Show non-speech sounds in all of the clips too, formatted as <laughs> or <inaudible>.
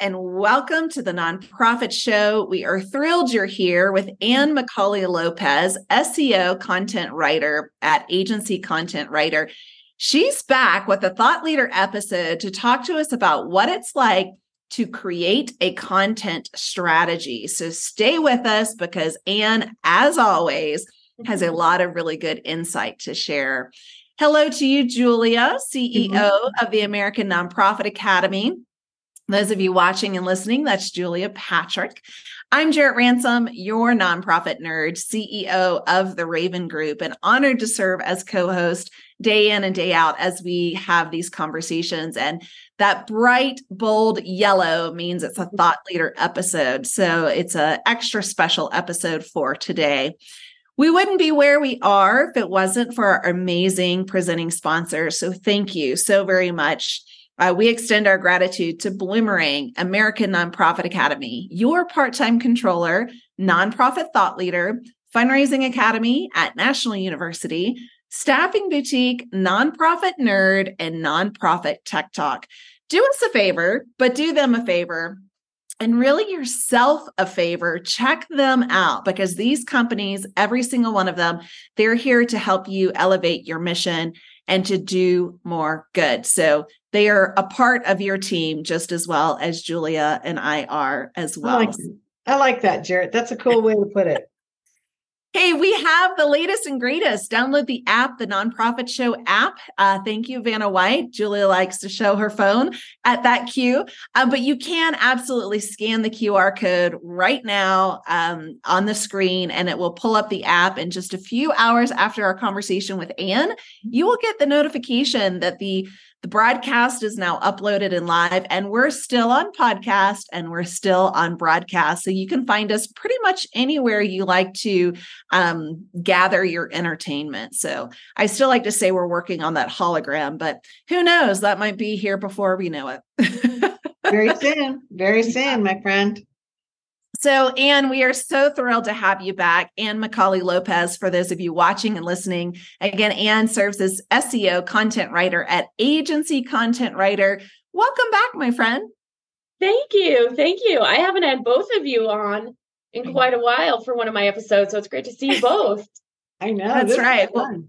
and welcome to the Nonprofit Show. We are thrilled you're here with Anne McAuley Lopez, SEO content writer at Agency Content Writer. She's back with a thought leader episode to talk to us about what it's like to create a content strategy. So stay with us because Anne, as always, has a <laughs> lot of really good insight to share. Hello to you, Julia, CEO of the American Nonprofit Academy. Those of you watching and listening, that's Julia Patrick. I'm Jarrett Ransom, your nonprofit nerd, CEO of the Raven Group, and honored to serve as co host day in and day out as we have these conversations. And that bright, bold yellow means it's a mm-hmm. thought leader episode. So it's an extra special episode for today. We wouldn't be where we are if it wasn't for our amazing presenting sponsors. So thank you so very much. Uh, we extend our gratitude to Bloomerang, American Nonprofit Academy, your part time controller, nonprofit thought leader, fundraising academy at National University, staffing boutique, nonprofit nerd, and nonprofit tech talk. Do us a favor, but do them a favor and really yourself a favor check them out because these companies every single one of them they're here to help you elevate your mission and to do more good so they are a part of your team just as well as Julia and I are as well. I like, I like that, Jarrett. That's a cool way to put it. Hey, we have the latest and greatest. Download the app, the Nonprofit Show app. Uh, thank you, Vanna White. Julia likes to show her phone at that queue, uh, but you can absolutely scan the QR code right now um, on the screen, and it will pull up the app. In just a few hours after our conversation with Anne, you will get the notification that the the broadcast is now uploaded and live, and we're still on podcast and we're still on broadcast. So you can find us pretty much anywhere you like to um, gather your entertainment. So I still like to say we're working on that hologram, but who knows? That might be here before we know it. <laughs> very soon, very soon, my friend. So, Anne, we are so thrilled to have you back. Anne McAuley Lopez, for those of you watching and listening. Again, Anne serves as SEO content writer at Agency Content Writer. Welcome back, my friend. Thank you. Thank you. I haven't had both of you on in quite a while for one of my episodes, so it's great to see you <laughs> both. I know. That's right. Well,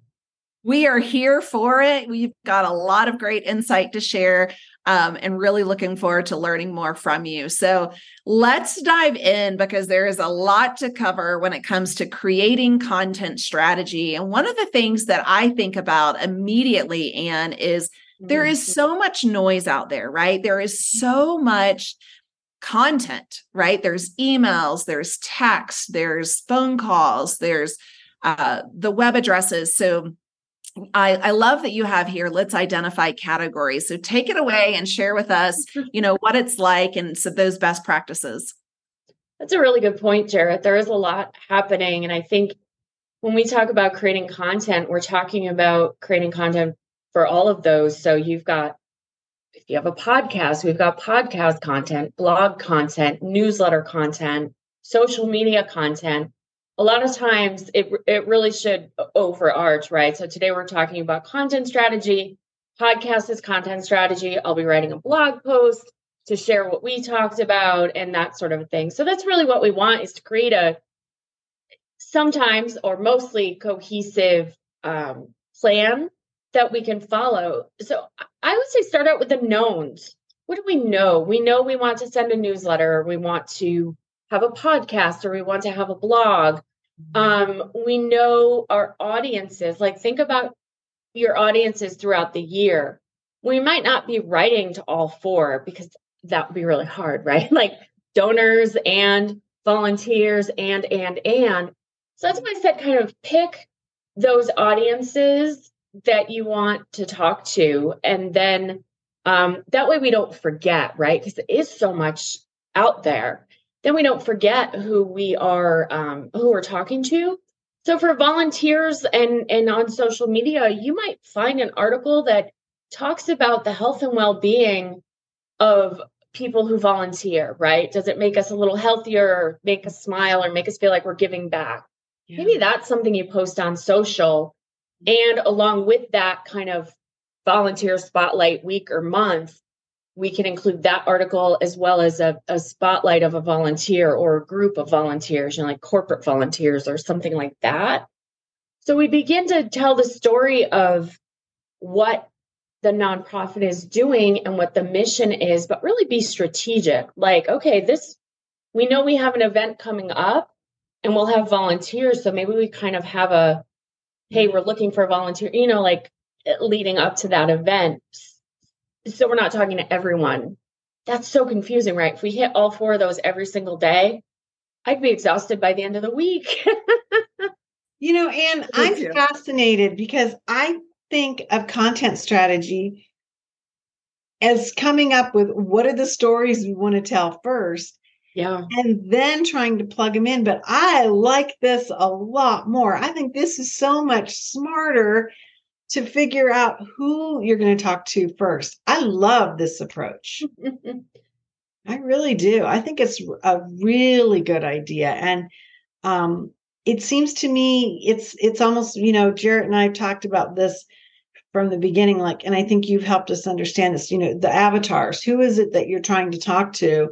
we are here for it. We've got a lot of great insight to share um, and really looking forward to learning more from you. So let's dive in because there is a lot to cover when it comes to creating content strategy. And one of the things that I think about immediately, Anne, is there is mm-hmm. so much noise out there, right? There is so much content, right? There's emails, there's text, there's phone calls, there's uh, the web addresses. So I, I love that you have here let's identify categories. So take it away and share with us <laughs> you know what it's like and so those best practices. That's a really good point jarrett. There is a lot happening and i think when we talk about creating content we're talking about creating content for all of those. So you've got if you have a podcast we've got podcast content blog content newsletter content social media content a lot of times it it really should overarch, right? So today we're talking about content strategy. Podcast is content strategy. I'll be writing a blog post to share what we talked about and that sort of thing. So that's really what we want is to create a sometimes or mostly cohesive um, plan that we can follow. So I would say start out with the knowns. What do we know? We know we want to send a newsletter, or we want to have a podcast, or we want to have a blog um, we know our audiences, like think about your audiences throughout the year. We might not be writing to all four because that would be really hard, <laughs> right? Like donors and volunteers and, and, and. So that's why I said kind of pick those audiences that you want to talk to. And then um, that way we don't forget, right? Because there is so much out there then we don't forget who we are um, who we're talking to. So for volunteers and and on social media you might find an article that talks about the health and well-being of people who volunteer right? Does it make us a little healthier or make us smile or make us feel like we're giving back? Yeah. maybe that's something you post on social. And along with that kind of volunteer spotlight week or month we can include that article as well as a, a spotlight of a volunteer or a group of volunteers, you know, like corporate volunteers or something like that. So we begin to tell the story of what the nonprofit is doing and what the mission is, but really be strategic. Like, okay, this, we know we have an event coming up and we'll have volunteers. So maybe we kind of have a, hey, we're looking for a volunteer, you know, like leading up to that event. So we're not talking to everyone. That's so confusing, right? If we hit all four of those every single day, I'd be exhausted by the end of the week. <laughs> you know, and I'm fascinated because I think of content strategy as coming up with what are the stories we want to tell first. Yeah. And then trying to plug them in. But I like this a lot more. I think this is so much smarter to figure out who you're going to talk to first. I love this approach. <laughs> I really do. I think it's a really good idea. And um, it seems to me it's it's almost, you know, Jarrett and I have talked about this from the beginning like and i think you've helped us understand this you know the avatars who is it that you're trying to talk to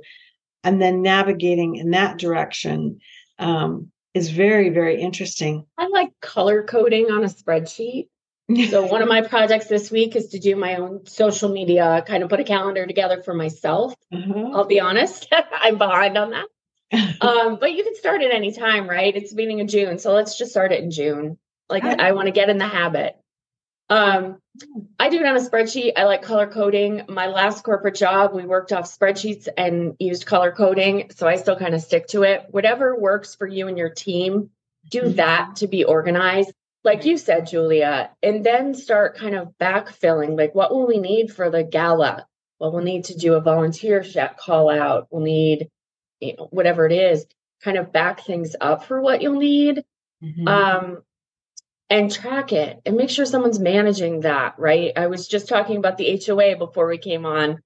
and then navigating in that direction um, is very very interesting i like color coding on a spreadsheet <laughs> so one of my projects this week is to do my own social media kind of put a calendar together for myself uh-huh. i'll be honest <laughs> i'm behind on that <laughs> um, but you can start at any time right it's the beginning of june so let's just start it in june like i want to get in the habit um, I do it on a spreadsheet. I like color coding. My last corporate job, we worked off spreadsheets and used color coding. So I still kind of stick to it. Whatever works for you and your team, do mm-hmm. that to be organized. Like you said, Julia, and then start kind of backfilling. Like, what will we need for the gala? Well, we'll need to do a volunteer call out. We'll need, you know, whatever it is, kind of back things up for what you'll need. Mm-hmm. Um, and track it and make sure someone's managing that, right? I was just talking about the HOA before we came on,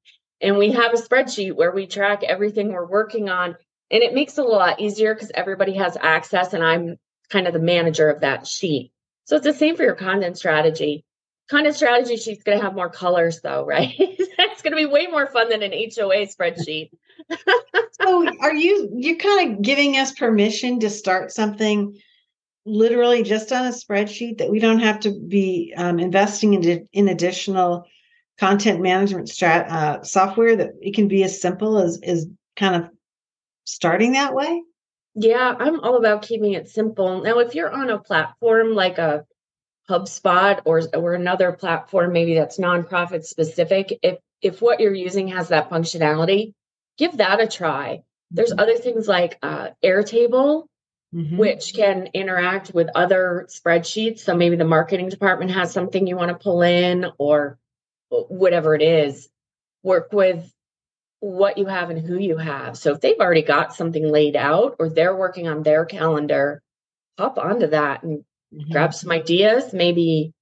and we have a spreadsheet where we track everything we're working on. And it makes it a lot easier because everybody has access, and I'm kind of the manager of that sheet. So it's the same for your content strategy. Content strategy sheet's going to have more colors, though, right? it's going to be way more fun than an HOA spreadsheet. so, are you you're kind of giving us permission to start something literally just on a spreadsheet that we don't have to be um, investing in, in additional content management strat uh, software that it can be as simple as is kind of starting that way yeah i'm all about keeping it simple now if you're on a platform like a hubspot or or another platform maybe that's nonprofit specific if if what you're using has that functionality give that a try there's mm-hmm. other things like uh, airtable mm-hmm. which can interact with other spreadsheets. So maybe the marketing department has something you want to pull in or whatever it is. Work with what you have and who you have. So if they've already got something laid out or they're working on their calendar, hop onto that and mm-hmm. grab some ideas, maybe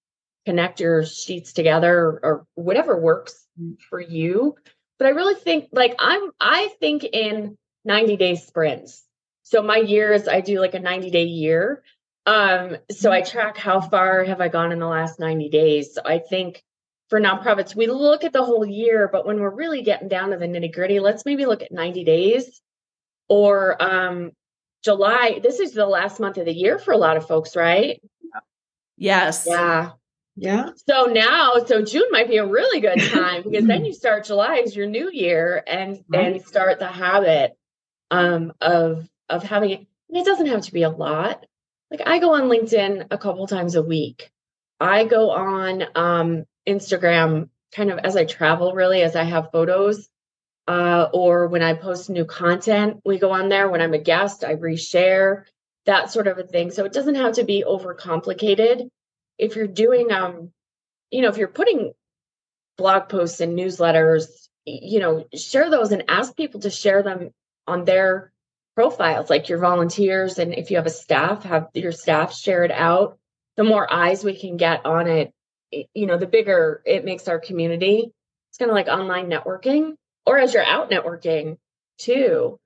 connect your sheets together or whatever works mm. for you. But I really think like I'm I think in 90 day sprints. So my years, I do like a 90 day year. Um, so I track how far have I gone in the last 90 days. So I think for nonprofits, we look at the whole year, but when we're really getting down to the nitty gritty, let's maybe look at 90 days or um, July. This is the last month of the year for a lot of folks, right? Yes. Yeah. Yeah. So now, so June might be a really good time because then you start July is your new year and right. and start the habit um, of of having it. And it doesn't have to be a lot. Like I go on LinkedIn a couple times a week. I go on um, Instagram kind of as I travel, really, as I have photos. Uh, or when I post new content, we go on there. When I'm a guest, I reshare that sort of a thing. So it doesn't have to be overcomplicated. If you're doing, um, you know, if you're putting blog posts and newsletters, you know, share those and ask people to share them on their profiles like your volunteers and if you have a staff have your staff share it out the more eyes we can get on it you know the bigger it makes our community it's kind of like online networking or as you're out networking too.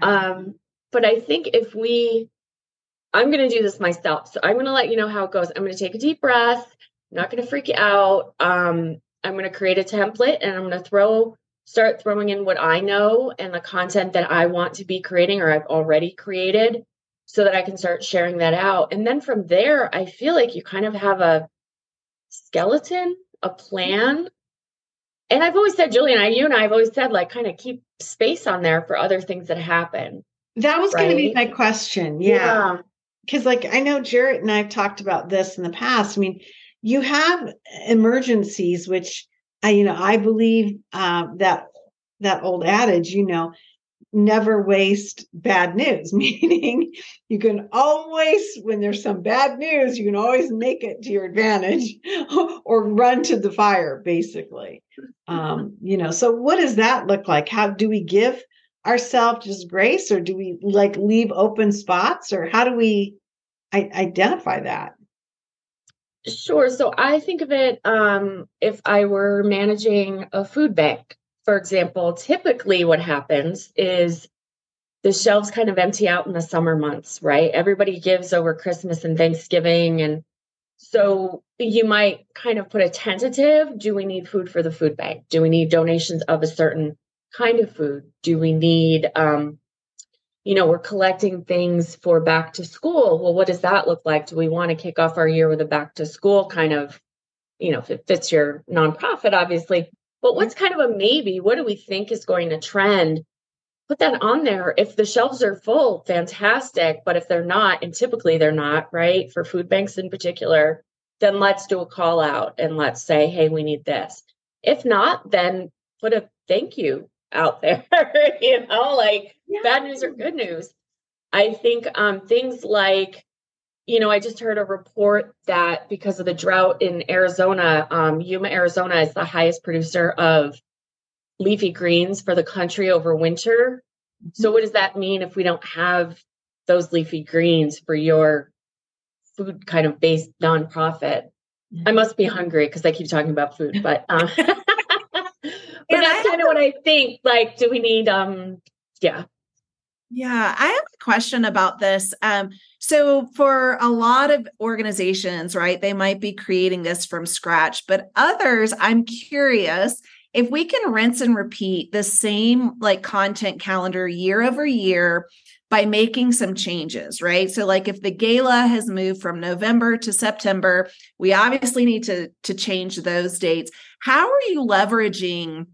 Um but i think if we i'm going to do this myself so i'm going to let you know how it goes. I'm going to take a deep breath I'm not going to freak you out um i'm going to create a template and i'm going to throw start throwing in what I know and the content that I want to be creating or I've already created so that I can start sharing that out. And then from there, I feel like you kind of have a skeleton, a plan. And I've always said, Julian, I, you and I have always said, like, kind of keep space on there for other things that happen. That was right? going to be my question. Yeah. Because, yeah. like, I know Jarrett and I've talked about this in the past. I mean, you have emergencies, which I, you know, I believe uh, that that old adage, you know, never waste bad news, <laughs> meaning you can always, when there's some bad news, you can always make it to your advantage <laughs> or run to the fire, basically. Um, you know, so what does that look like? How do we give ourselves just grace or do we like leave open spots or how do we I- identify that? Sure. So I think of it um, if I were managing a food bank for example, typically what happens is the shelves kind of empty out in the summer months, right? Everybody gives over Christmas and Thanksgiving. And so you might kind of put a tentative do we need food for the food bank? Do we need donations of a certain kind of food? Do we need, um, you know, we're collecting things for back to school. Well, what does that look like? Do we want to kick off our year with a back to school kind of, you know, if it fits your nonprofit, obviously, but what's kind of a maybe? What do we think is going to trend? Put that on there. If the shelves are full, fantastic. But if they're not, and typically they're not, right? For food banks in particular, then let's do a call out and let's say, hey, we need this. If not, then put a thank you out <laughs> there. you know, like yeah. bad news or good news. I think um, things like you know, I just heard a report that because of the drought in Arizona, um, Yuma, Arizona is the highest producer of leafy greens for the country over winter. So, what does that mean if we don't have those leafy greens for your food kind of based nonprofit? I must be hungry because I keep talking about food, but um, <laughs> but that's kind of what I think. Like, do we need um, yeah, yeah, I have a question about this. Um, so, for a lot of organizations, right, they might be creating this from scratch, but others, I'm curious if we can rinse and repeat the same like content calendar year over year by making some changes, right? So like if the gala has moved from November to September, we obviously need to to change those dates. How are you leveraging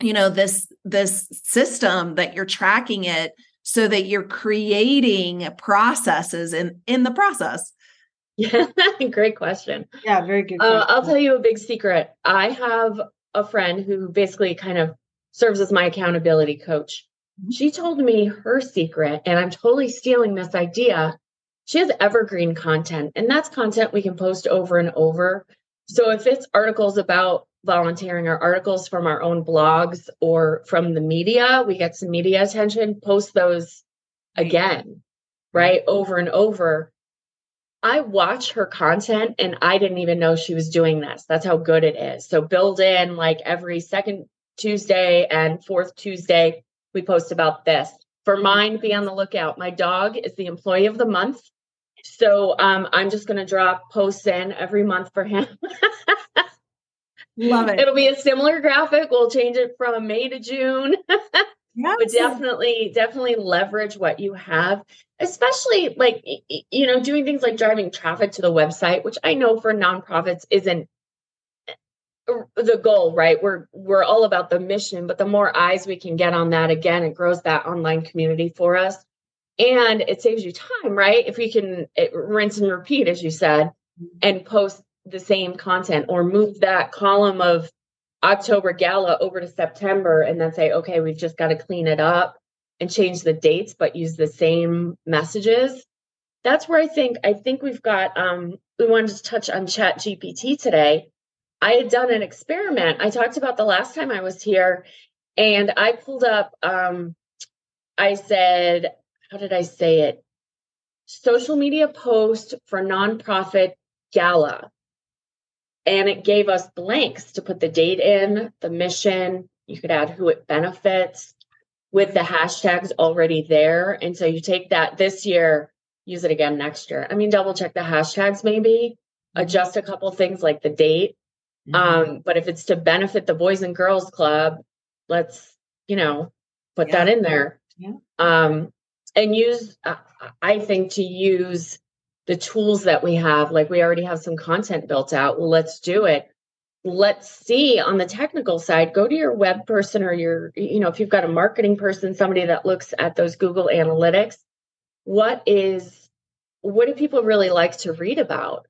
you know this this system that you're tracking it so that you're creating processes in in the process. Yeah <laughs> great question. Yeah very good uh, i'll tell you a big secret. I have a friend who basically kind of serves as my accountability coach. Mm-hmm. she told me her secret and i'm totally stealing this idea. She has evergreen content and that's content we can post over and over. So if it's articles about volunteering our articles from our own blogs or from the media, we get some media attention, post those again, right? Over and over. I watch her content and I didn't even know she was doing this. That's how good it is. So build in like every second Tuesday and fourth Tuesday, we post about this. For mine, be on the lookout. My dog is the employee of the month. So um, I'm just going to drop posts in every month for him. <laughs> Love it. It'll be a similar graphic. We'll change it from May to June. <laughs> yes. But definitely, definitely leverage what you have, especially like, you know, doing things like driving traffic to the website, which I know for nonprofits isn't uh, the goal right we're we're all about the mission but the more eyes we can get on that again it grows that online community for us and it saves you time right if we can it, rinse and repeat as you said and post the same content or move that column of October gala over to September and then say, okay, we've just got to clean it up and change the dates, but use the same messages. That's where I think I think we've got um we wanted to touch on chat GPT today. I had done an experiment. I talked about the last time I was here and I pulled up um I said, how did I say it? Social media post for nonprofit gala and it gave us blanks to put the date in, the mission. You could add who it benefits with the hashtags already there. And so you take that this year, use it again next year. I mean, double check the hashtags, maybe adjust a couple things like the date. Mm-hmm. Um, but if it's to benefit the Boys and Girls Club, let's you know put Yeah. that in there Yeah. um and use uh, i think to use the tools that we have like we already have some content built out. Well let's do it. Let's see on the technical side go to your web person or your you know if you've got a marketing person somebody that looks at those google analytics what is what do people really like to read about?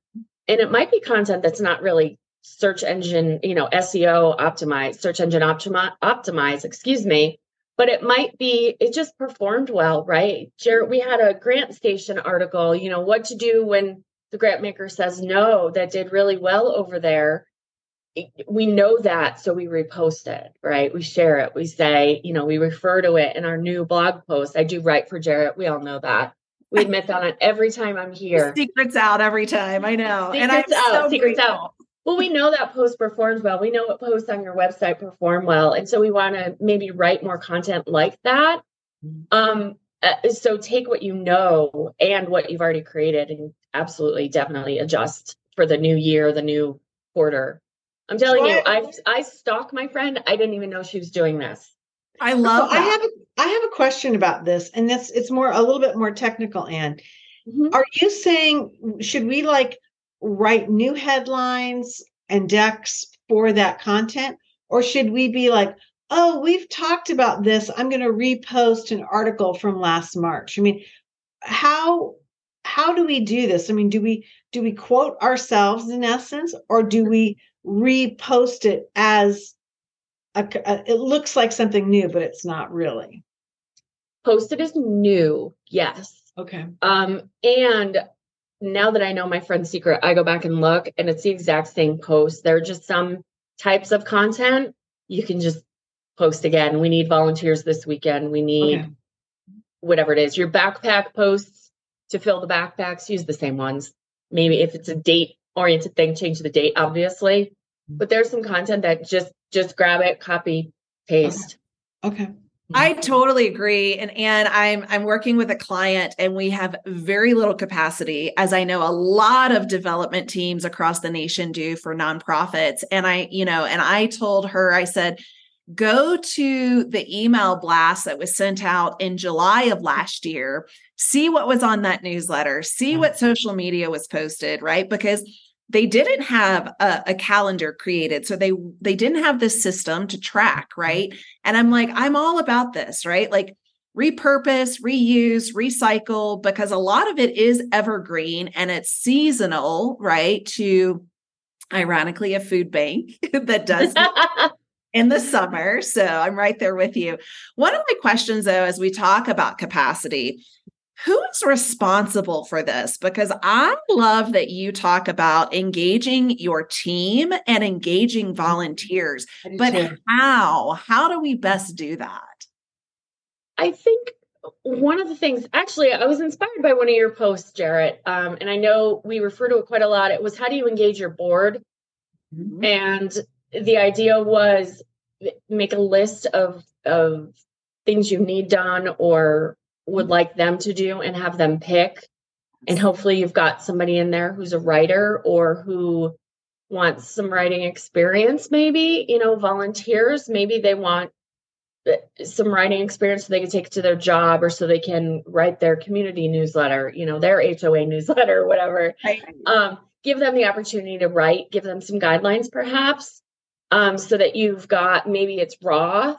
And it might be content that's not really search engine you know seo optimized search engine optimi- optimized excuse me but it might be it just performed well right? Jarrett we had a GrantStation article you know what to do when the grant maker says no that did really well over there. We know that so we repost it right? We share it. We say you know we refer to it in our new blog post. I do write for jarrett we all know that. We admit that on every time i'm here. Secrets out every time. I know. and I'm Secrets out, so secrets grateful. out. Well we know that post performs well. We know what posts on your website perform well. And so we want to maybe write more content like that. Um uh, so take what you know and what you've already created and absolutely definitely adjust for the new year the new quarter. I'm telling you i i stalk my friend. I didn't even know she was doing this. I So love I have a, I have a question about this, and this it's more a little bit more technical. And Mhm. are you saying should we like write new headlines and decks for that content, or should we be like, oh, we've talked about this. I'm going to repost an article from last March. I mean, how how do we do this? I mean, do we do we quote ourselves in essence, or do we repost it as a, a- it looks like something new, but it's not really? posted as new yes Okay. Um, and now that I know my friend's secret, I go back and look and it's the exact same post. There are just some types of content you can just post again. We need volunteers this weekend. We need Okay. whatever it is. Your backpack posts to fill the backpacks, use the same ones. Maybe if it's a date oriented thing, change the date, obviously. Mm-hmm. But there's some content that just just grab it, copy, paste. Okay. Mm-hmm. I totally agree. And and I'm I'm working with a client and we have very little capacity, as I know a lot of development teams across the nation do for nonprofits. And I, you know, and I told her, I said, go to the email blast that was sent out in July of last year, see what was on that newsletter, see mm-hmm. what social media was posted, right? Because they didn't have a, a calendar created so they they didn't have this system to track mm-hmm. right and i'm like i'm all about this right like repurpose reuse recycle because a lot of it is evergreen and it's seasonal right to ironically a food bank <laughs> that does <laughs> in the summer. So I'm right there with you. One of my questions, though, as we talk about capacity, who is responsible for this? Because I love that you talk about engaging your team and engaging volunteers, but too. how? How do we best do that? I think one of the things, actually, I was inspired by one of your posts, Jarrett. Um, and I know we refer to it quite a lot. It was how do you engage your board? Mhm. And the idea was make a list of of things you need done or would like them to do and have them pick. And hopefully you've got somebody in there who's a writer or who wants some writing experience, maybe, you know, volunteers, maybe they want uh, some writing experience so they can take it to their job or so they can write their community newsletter, you know, their HOA newsletter, whatever. Um, give them the opportunity to write, give them some guidelines perhaps, um, so that you've got maybe it's raw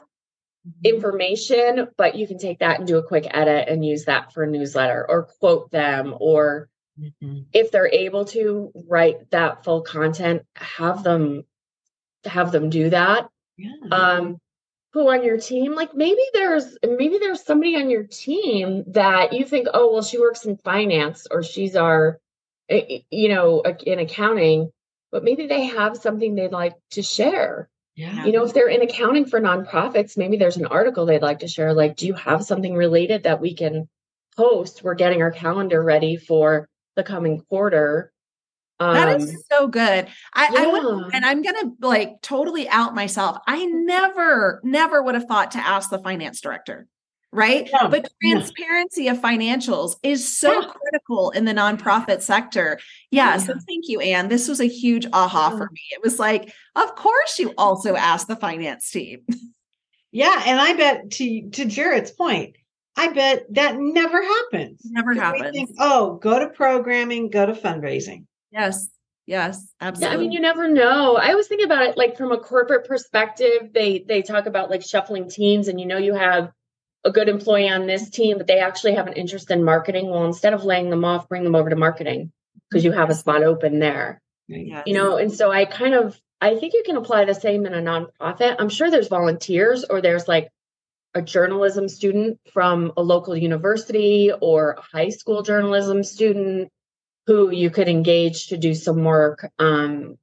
information, but you can take that and do a quick edit and use that for a newsletter or quote them or Mhm. if they're able to write that full content, have them have them do that. Yeah. Um, who on your team? Like maybe there's maybe there's somebody on your team that you think, oh well, she works in finance or she's our, eh, eh, you know, in accounting, but maybe they have something they'd like to share. Yeah. You know, if they're in accounting for nonprofits, maybe there's an article they'd like to share. Like, do you have something related that we can post? We're getting our calendar ready for the coming quarter. Um, That is so good. I, I would, and I'm gonna like totally out myself. I never, never would have thought to ask the finance director, right? No, but no. transparency of financials is so Yeah. critical in the nonprofit sector. Oh, yeah, So thank you, Anne. This was a huge aha for me. It was like, of course, you also asked the finance team. Yeah, and I bet to to Jarrett's point, I bet that never happens. Never happens. Think, oh, go to programming, go to fundraising. Yes. Yes, absolutely. Yeah, I mean, you never know. I always think about it like from a corporate perspective. They they talk about like shuffling teams, and you know you have a good employee on this team, but they actually have an interest in marketing. Well, instead of laying them off, bring them over to marketing because you have a spot open there. Yes. You know, and so I kind of I think you can apply the same in a nonprofit. I'm sure there's volunteers or there's like a journalism student from a local university or a high school journalism student who you could engage to do some work um,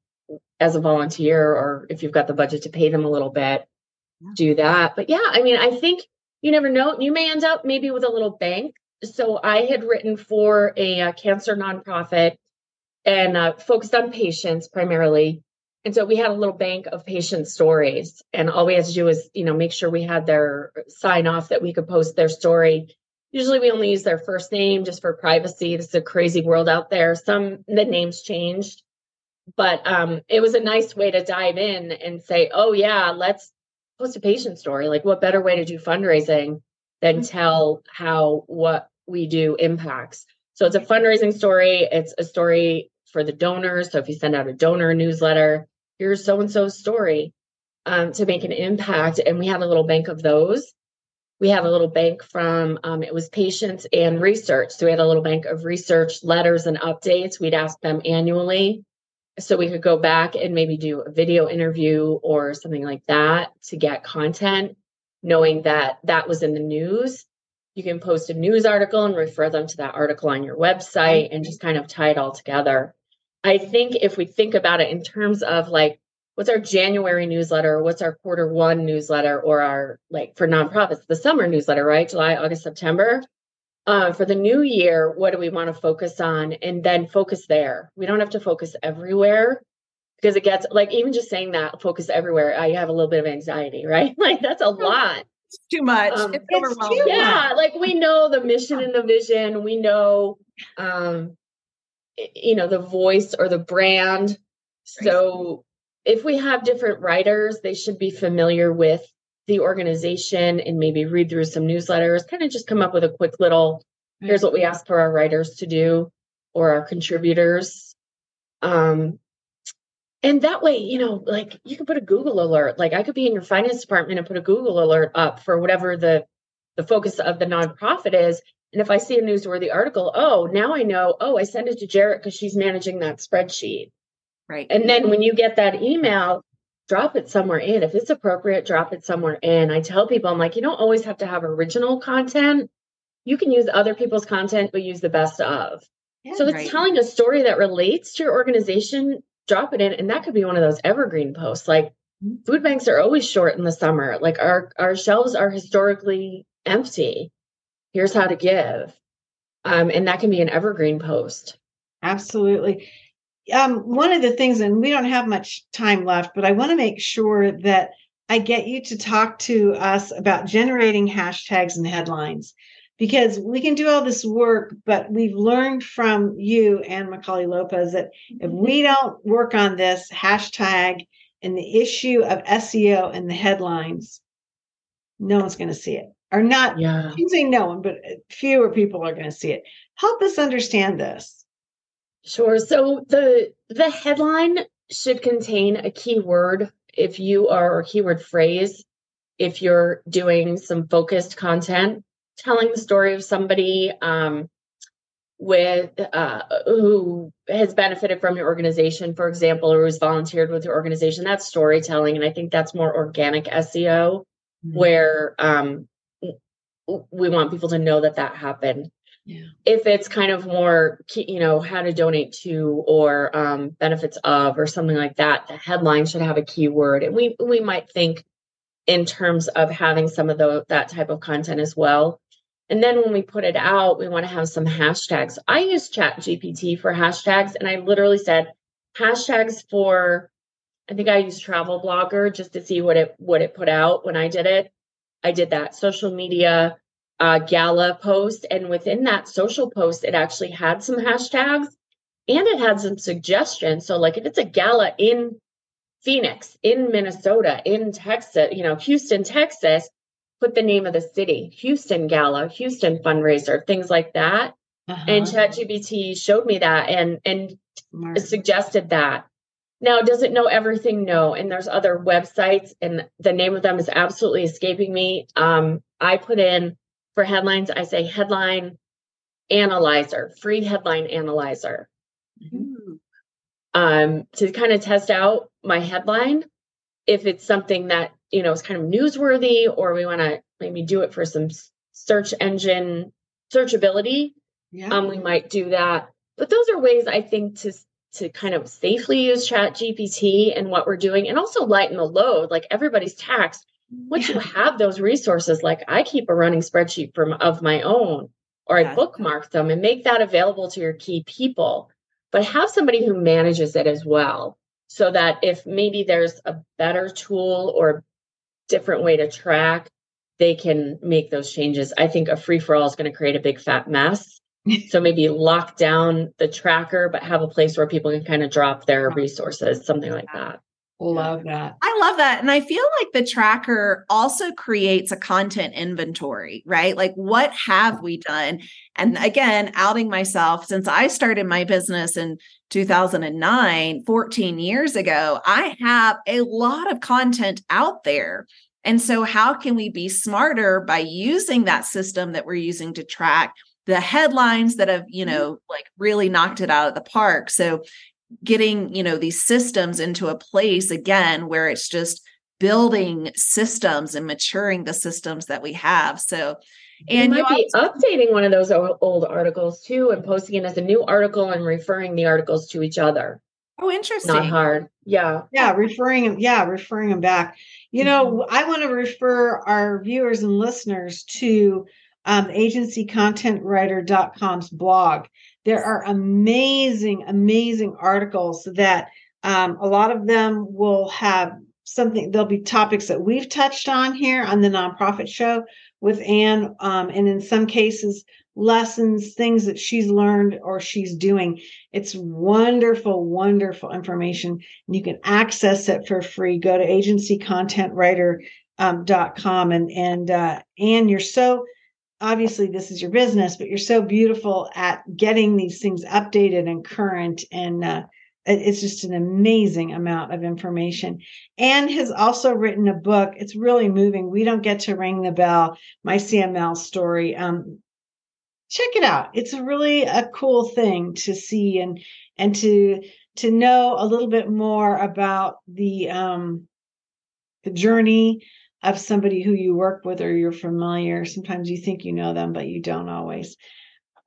as a volunteer or if you've got the budget to pay them a little bit yeah. do that but yeah i mean i think you never know you may end up maybe with a little bank so i had written for a, a cancer nonprofit and uh, focused on patients primarily and so we had a little bank of patient stories, and all we had to do was, you know, make sure we had their sign off that we could post their story. Usually we only use their first name just for privacy. This is a crazy world out there. Some the names changed, but um, it was a nice way to dive in and say, oh yeah, let's post a patient story. Like what better way to do fundraising than mm-hmm. tell how what we do impacts. So it's a fundraising story. It's a story for the donors. So if you send out a donor newsletter, here's so and so's story um, to make an impact. And we have a little bank of those. We have a little bank from um, it was patients and research. So we had a little bank of research letters and updates. We'd ask them annually. So we could go back and maybe do a video interview or something like that to get content, knowing that that was in the news. You can post a news article and refer them to that article on your website and just kind of tie it all together. I think if we think about it in terms of like, what's our January newsletter, what's our quarter one newsletter, or our like for nonprofits, the summer newsletter, right? July, August, September. Uh, for the new year, what do we want to focus on? And then focus there. We don't have to focus everywhere because it gets like even just saying that focus everywhere, I have a little bit of anxiety, <laughs> right? Like that's a lot. It's too much. Um, it's, it's overwhelming. yeah, like we know the mission and the vision. We know um, you know the voice or the brand so if we have different writers they should be familiar with the organization and maybe read through some newsletters kind of just come up with a quick little here's what we ask for our writers to do or our contributors um and that way you know like you can put a google alert like i could be in your finance department and put a google alert up for whatever the the focus of the nonprofit is and if I see a newsworthy article, oh, now I know, oh, I send it to Jarrett because she's managing that spreadsheet. Right. And then when you get that email, drop it somewhere in. If it's appropriate, drop it somewhere in. I tell people, I'm like, you don't always have to have original content. You can use other people's content, but use the best of. Yeah, so it's right. telling a story that relates to your organization, drop it in. And that could be one of those evergreen posts. Like mm-hmm. food banks are always short in the summer. Like our, our shelves are historically empty here's how to give. Um, and that can be an evergreen post. Absolutely. Um, one of the things, and we don't have much time left, but I want to make sure that I get you to talk to us about generating hashtags and headlines. Because we can do all this work, but we've learned from you Anne McAuley Lopez that if we don't work on this hashtag and the issue of SEO and the headlines, no one's going to see it. Or not yeah. you say no one but fewer people are going to see it. Help us understand this sure so the the headline should contain a keyword if you are a keyword phrase if you're doing some focused content telling the story of somebody um, with uh, who has benefited from your organization for example or who's volunteered with your organization that's storytelling and i think that's more organic seo mm-hmm. where um, we want people to know that that happened. Yeah. If it's kind of more, you know, how to donate to or um, benefits of or something like that, the headline should have a keyword, and we we might think in terms of having some of the that type of content as well. And then when we put it out, we want to have some hashtags. I use Chat GPT for hashtags, and I literally said hashtags for. I think I used Travel Blogger just to see what it what it put out when I did it I did that social media uh, gala post. And within that social post, it actually had some hashtags and it had some suggestions. So, like if it's a gala in Phoenix, in Minnesota, in Texas, you know, Houston, Texas, put the name of the city, Houston Gala, Houston fundraiser, things like that. Uh-huh. And ChatGPT showed me that and and Smart. suggested that. Now, does it know everything? No. And there's other websites, and the name of them is absolutely escaping me. Um, I put in for headlines, I say headline analyzer, free headline analyzer. Mm-hmm. Um, to kind of test out my headline if it's something that you know is kind of newsworthy or we want to maybe do it for some search engine searchability yeah. um, we might do that but those are ways i think to to kind of safely use chat gpt and what we're doing and also lighten the load like everybody's taxed once yeah. you have those resources like i keep a running spreadsheet from of my own or i bookmark them and make that available to your key people. But have somebody who manages it as well so that if maybe there's a better tool or different way to track they can make those changes. I think a free for all is going to create a big fat mess. <laughs> So maybe lock down the tracker but have a place where people can kind of drop their resources something like that Love that. I love that. And I feel like the tracker also creates a content inventory, right? Like, what have we done? And again, outing myself, since I started my business in 2009, 14 years ago, I have a lot of content out there. And so, how can we be smarter by using that system that we're using to track? the headlines that have you mm-hmm. know like really knocked it out of the park so getting you know these systems into a place again where it's just building systems and maturing the systems that we have. So and you might be updating one of those old articles too and posting it as a new article and referring the articles to each other. Oh interesting. not hard. Yeah. Yeah referring them yeah referring them back. You know mm-hmm. i want to refer our viewers and listeners to um, agencycontentwriter.com's blog there are amazing, amazing articles that um, a lot of them will have something, there'll be topics that we've touched on here on the nonprofit show with Anne. Um, and in some cases, lessons, things that she's learned or she's doing. It's wonderful, wonderful information. And you can access it for free. Go to agencycontentwriter.com. Um, and, and, uh, Anne, you're so, obviously this is your business, but you're so beautiful at getting these things updated and current. And uh, it's just an amazing amount of information. Anne has also written a book. It's really moving. We don't get to ring the bell. My CML story. Um, check it out. It's really a cool thing to see and and to to know a little bit more about the um, the journey of somebody who you work with or you're familiar. Sometimes you think you know them, but you don't always.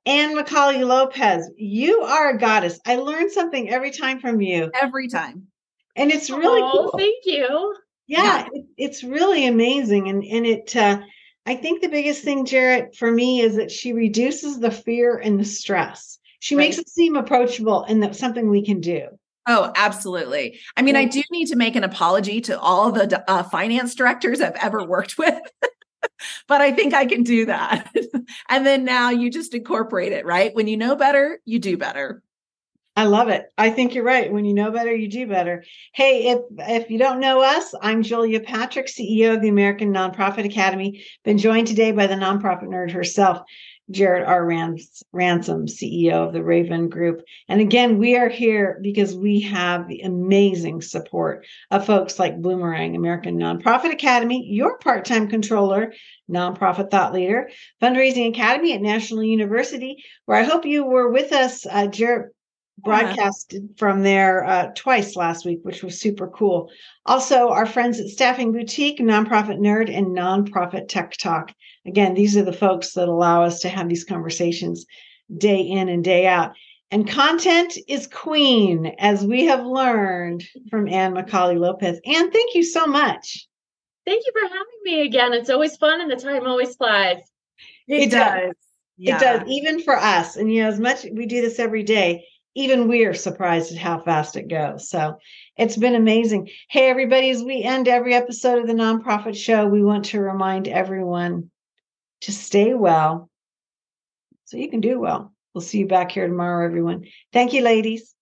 Anne McAuley Lopez, you are a goddess. I learn something every time from you. Every time. And it's really oh, cool. Thank you. Yeah, yeah. It, it's really amazing. And and it uh I think the biggest thing, Jarrett, for me is that she reduces the fear and the stress. She right. makes it seem approachable and that something we can do. Oh, absolutely. I mean, I do need to make an apology to all the uh, finance directors I've ever worked with, <laughs> but I think I can do that. <laughs> and then now you just incorporate it, right? When you know better, you do better. I love it. I think you're right. When you know better, you do better. Hey, if if you don't know us, I'm Julia Patrick, CEO of the American Nonprofit Academy. Been joined today by the nonprofit nerd herself, Jarrett R. Rans- Ransom, CEO of the Raven Group. And again, we are here because we have the amazing support of folks like Bloomerang, American Nonprofit Academy, your part time controller, nonprofit thought leader, Fundraising Academy at National University, where I hope you were with us, uh, Jarrett broadcasted from there uh, twice last week, which was super cool. Also, our friends at Staffing Boutique, Nonprofit Nerd, and Nonprofit Tech Talk. Again, these are the folks that allow us to have these conversations day in and day out. And content is queen, as we have learned from Anne McAuley Lopez. Anne, thank you so much. Thank you for having me again. It's always fun and the time always flies. It, it does. does. Yeah. It does, even for us. And you know, as much we do this every day, even we're surprised at how fast it goes. So it's been amazing. Hey, everybody, as we end every episode of the Nonprofit Show, we want to remind everyone to stay well so you can do well. We'll see you back here tomorrow, everyone. Thank you, ladies.